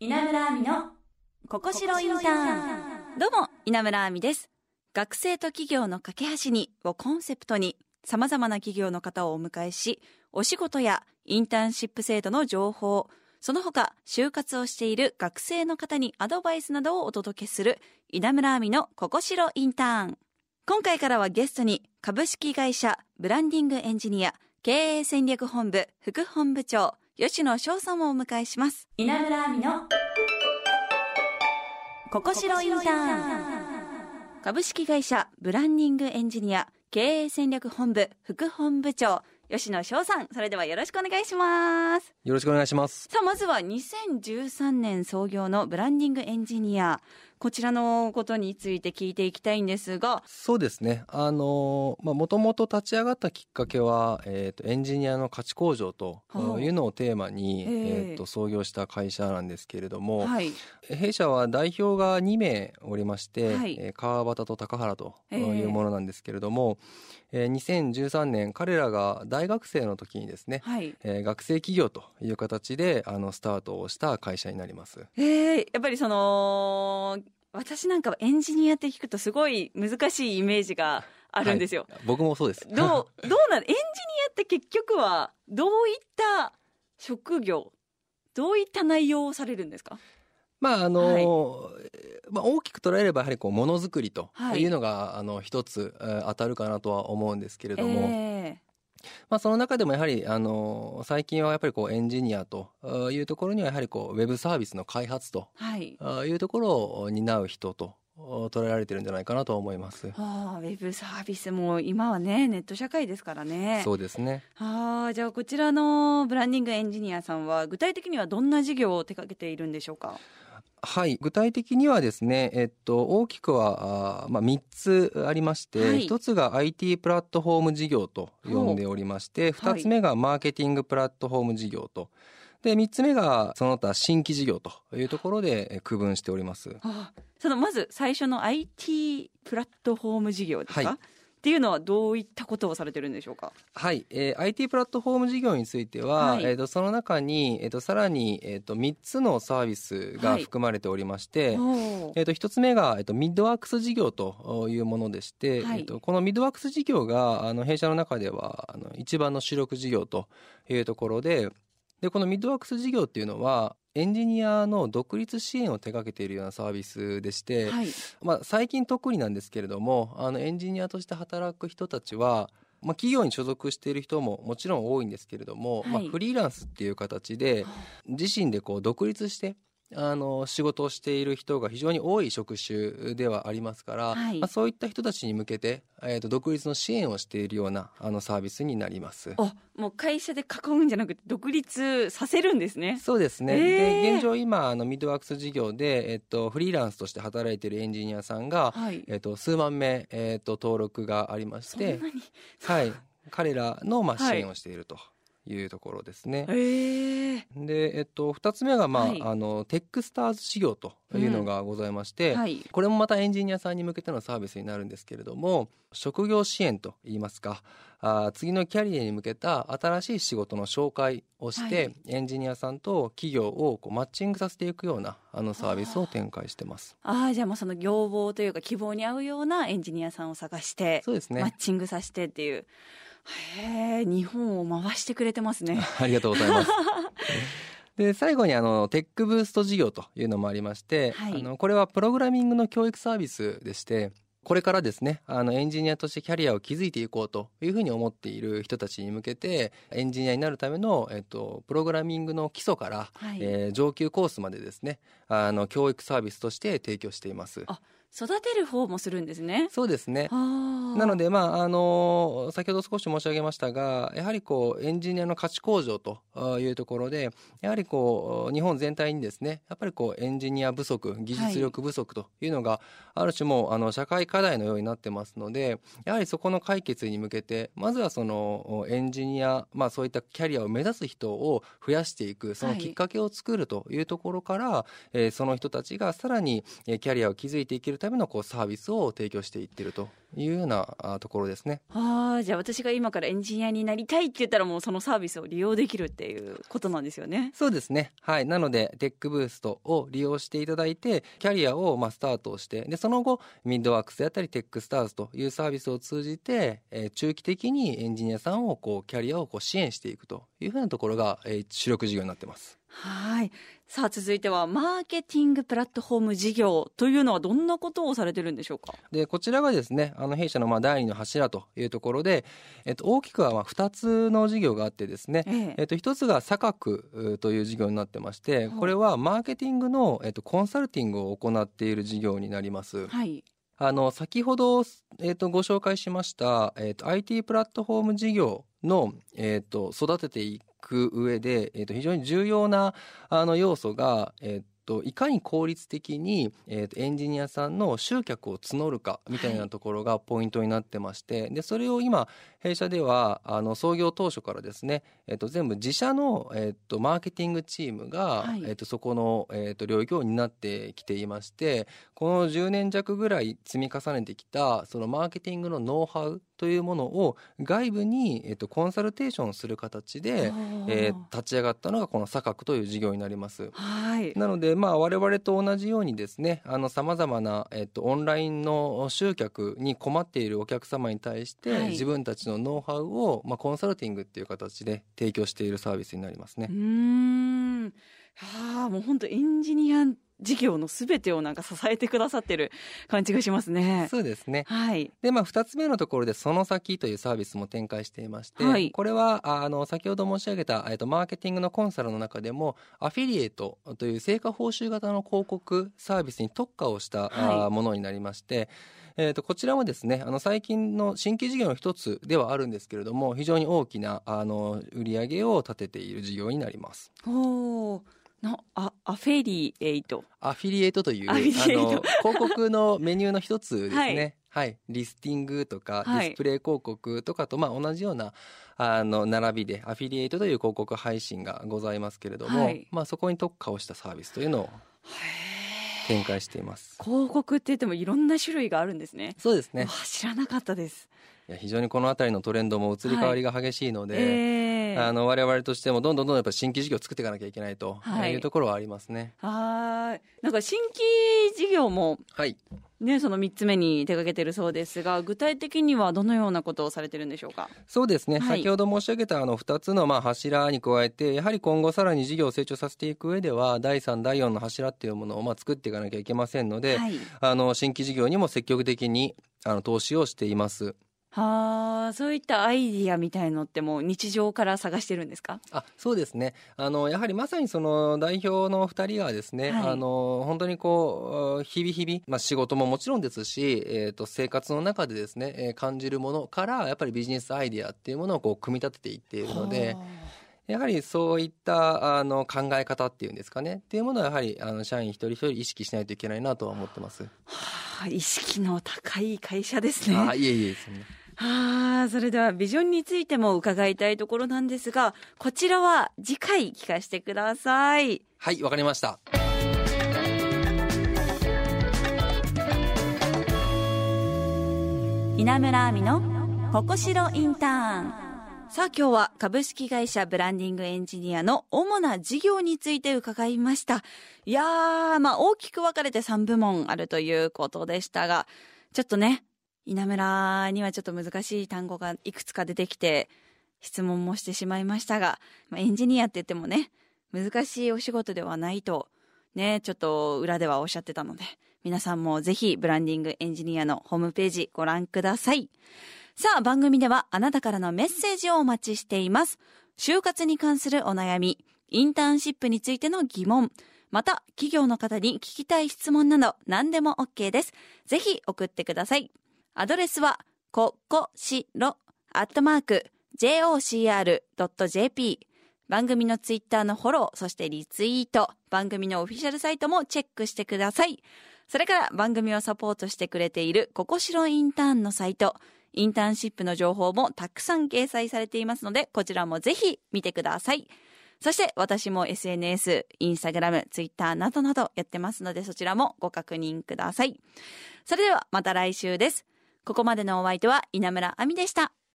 稲村亜美のここしろインターン。どうも稲村亜美です。学生と企業の架け橋にをコンセプトにさまざまな企業の方をお迎えしお仕事やインターンシップ制度の情報その他就活をしている学生の方にアドバイスなどをお届けする稲村亜美のここしろインターン。今回からはゲストに株式会社ブランディングエンジニア経営戦略本部副本部長吉野翔さんをお迎えします。稲村亜美のここしろインターン。株式会社ブランディングエンジニア経営戦略本部副本部長吉野翔さんそれではよろしくお願いします。よろしくお願いします。さあまずは2013年創業のブランディングエンジニアこちらのことについて聞いていきたいんですが。そうですね。あのもともと立ち上がったきっかけは、えーと、エンジニアの価値向上というのをテーマに、えー、と創業した会社なんですけれども、はい、弊社は代表が2名おりまして、はい、川端と高原というものなんですけれども、えー、2013年彼らが大学生の時にですね、はい、えー、学生企業という形であのスタートをした会社になります。えー、やっぱりその私なんかはエンジニアって聞くとすごい難しいイメージがあるんですよ。はい、僕もそうです。どう、どうなん、エンジニアって結局はどういった職業、どういった内容をされるんですか？まああの、はい、まあ、大きく捉えればやはりこうものづくりというのが、はい、あの一つ当たるかなとは思うんですけれども、えーまあ、その中でもやはり、あの最近はやっぱりこうエンジニアというところにはやはりこうウェブサービスの開発というところを担う人と捉えられてるんじゃないかなと思います。ああ、ウェブサービスも今はねネット社会ですからね。そうですね。ああ、じゃあこちらのブランディングエンジニアさんは具体的にはどんな事業を手掛けているんでしょうか？はい、具体的にはですね、えっと、大きくはあ、まあ、3つありまして、はい、1つが IT プラットフォーム事業と呼んでおりまして、2つ目がマーケティングプラットフォーム事業と。で3つ目がその他新規事業というところで区分しております。あそのまず最初の IT プラットフォーム事業ですか、はいっていうのはどういったことをされてるんでしょうか？はい、えー、IT プラットフォーム事業については、はい、えっ、ー、とその中にえっ、ー、とさらにえっ、ー、と三つのサービスが含まれておりまして、はい、えっ、と一つ目がえっ、とミッドワークス事業というものでして、はい、えっ、とこのミッドワークス事業があの弊社の中ではあの一番の主力事業というところで、でこのミッドワークス事業っていうのはエンジニアの独立支援を手掛けているようなサービスでして、はい、まあ、最近特になんですけれどもあのエンジニアとして働く人たちはまあ、企業に所属している人ももちろん多いんですけれども、はい、まあ、フリーランスっていう形で自身でこう独立してあの仕事をしている人が非常に多い職種ではありますから、はい、まあ、そういった人たちに向けて、えーと、独立の支援をしているようなあのサービスになります。あもう会社で囲うんじゃなくて独立させるんですね。そうですね、えー、で現状今あのミッドワークス事業で、えーと、フリーランスとして働いているエンジニアさんが、はい、えーと、数万名、えー、と登録がありましてはい。彼らのまあ支援をしていると。はいいうところですね。で、えっと、2つ目が、まあ、はい、あのテックスターズ事業というのがございまして、うんはい、これもまたエンジニアさんに向けてのサービスになるんですけれども職業支援といいますかあ次のキャリアに向けた新しい仕事の紹介をして、はい、エンジニアさんと企業をこうマッチングさせていくようなあのサービスを展開してます。ああじゃあもうその要望というか希望に合うようなエンジニアさんを探してそうですね。マッチングさせてっていう。へえ日本を回してくれてますね。ありがとうございます。で最後にあのテックブースト事業というのもありまして、はい、あのこれはプログラミングの教育サービスでしてこれからですねあのエンジニアとしてキャリアを築いていこうというふうに思っている人たちに向けてエンジニアになるための、えっと、プログラミングの基礎から、はい、えー、上級コースまでですねあの教育サービスとして提供しています。あ育てる方もするんですね。そうですね。なので、まあ、あの、先ほど少し申し上げましたが、やはりこう、エンジニアの価値向上というところで、やはりこう、日本全体にですね、やっぱりこう、エンジニア不足、技術力不足というのが、ある種もう、あの、社会課題のようになってますので、やはりそこの解決に向けて、まずはその、エンジニア、まあ、そういったキャリアを目指す人を増やしていく、そのきっかけを作るというところから、はい、えー、その人たちがさらに、キャリアを築いていけるためのこうサービスを提供していっているというようなところですね。ああ、じゃあ私が今からエンジニアになりたいって言ったらもうそのサービスを利用できるっていうことなんですよね。そうですね。はい。なので、 tech boost を利用していただいて、キャリアをまあスタートして、で、その後、 Midworks であったり、 TechStars というサービスを通じて、えー、中期的にエンジニアさんをこう、キャリアをこう支援していくというふうなところが、えー、主力事業になってます。はい。さあ続いてはマーケティングプラットフォーム事業というのはどんなことをされてるんでしょうか？でこちらがですねあの弊社のまあ第二の柱というところで、えっと、大きくはまあ2つの事業があってですね、ええ。えっと、1つがサカクという事業になってましてこれはマーケティングの、えっと、コンサルティングを行っている事業になります。はい。あの先ほど、えーと、ご紹介しました、えーと、IT プラットフォーム事業の、えーと育てていく上で、えー、と非常に重要なあの要素が、えーといかに効率的に、えー、とエンジニアさんの集客を募るかみたいなところがポイントになってまして、はい、でそれを今弊社ではあの創業当初からですね、えー、と全部自社の、えー、とマーケティングチームが、はい、えー、とそこの、えー、と領域を担ってきていましてこの10年弱ぐらい積み重ねてきたそのマーケティングのノウハウというものを外部に、えー、とコンサルテーションする形で、えー、立ち上がったのがこのサカクという事業になります。はい、なので、まあ、我々と同じようにですねさまざまな、えー、とオンラインの集客に困っているお客様に対して、はい、自分たちのノウハウを、まあ、コンサルティングっていう形で提供しているサービスになりますね。うんはあもう本当エンジニア事業のすべてをなんか支えてくださってる感じがしますね。そうですね。はい。で、まあ、二つ目のところで、その先というサービスも展開していまして、はい、これは、あの、先ほど申し上げた、えっと、マーケティングのコンサルの中でも、アフィリエイトという成果報酬型の広告サービスに特化をした、はい、ものになりまして、えー、とこちらもですねあの最近の新規事業の一つではあるんですけれども非常に大きなあの売り上げを立てている事業になります。おのあアフェリエイトアフィリエイトというあの 広告のメニューの一つですね、はい、はい、リスティングとか、ディスプレイ広告とかと、まあ、同じようなあの並びでアフィリエイトという広告配信がございますけれども、はい、まあ、そこに特化をしたサービスというのを展開しています。広告って言ってもいろんな種類があるんですね。そうですね。知らなかったです。いや非常にこの辺りのトレンドも移り変わりが激しいので、はいえー、あの我々としてもどんどんどんどんやっぱ新規事業を作っていかなきゃいけないというところはありますね。はい。なんか新規事業も、はい。ね、その3つ目に手掛けてるそうですが具体的にはどのようなことをされてるんでしょうか？そうですね、はい、先ほど申し上げたあの2つのまあ柱に加えてやはり今後さらに事業を成長させていく上では第3第4の柱っていうものをまあ作っていかなきゃいけませんので、はい、あの新規事業にも積極的にあの投資をしています。はあ、そういったアイディアみたいのってもう日常から探してるんですか？あそうですねあのやはりまさにその代表の2人がですね、はい、あの本当にこう日々日々、まあ、仕事ももちろんですし、えーと、生活の中でですね、えー、感じるものからやっぱりビジネスアイディアっていうものをこう組み立てていっているので。やはりそういったあの考え方っていうんですかねっていうものはやはりあの社員一人一人意識しないといけないなとは思ってます。はあ、意識の高い会社ですね。あいえいえそんな。はあ、それではビジョンについても伺いたいところなんですが、こちらは次回聞かせてください。はい、わかりました。稲村亜美のここしろインターン。さあ今日は株式会社ブランディングエンジニアの主な事業について伺いました。いやー、まあ大きく分かれて3部門あるということでしたが、ちょっとね、稲村にはちょっと難しい単語がいくつか出てきて、質問もしてしまいましたが、まあ、エンジニアって言ってもね、難しいお仕事ではないと、ね、ちょっと裏ではおっしゃってたので、皆さんもぜひブランディングエンジニアのホームページご覧ください。さあ、番組ではあなたからのメッセージをお待ちしています。就活に関するお悩み、インターンシップについての疑問、また、企業の方に聞きたい質問など何でも OK です。ぜひ送ってください。アドレスは、ここしろ、アットマーク、jocr.jp。番組のツイッターのフォロー、そしてリツイート、番組のオフィシャルサイトもチェックしてください。それから番組をサポートしてくれているここしろインターンのサイト、インターンシップの情報もたくさん掲載されていますので、こちらもぜひ見てください。そして私も SNS、インスタグラム、ツイッターなどなどやってますので、そちらもご確認ください。それではまた来週です。ここまでのお相手は稲村亜美でした。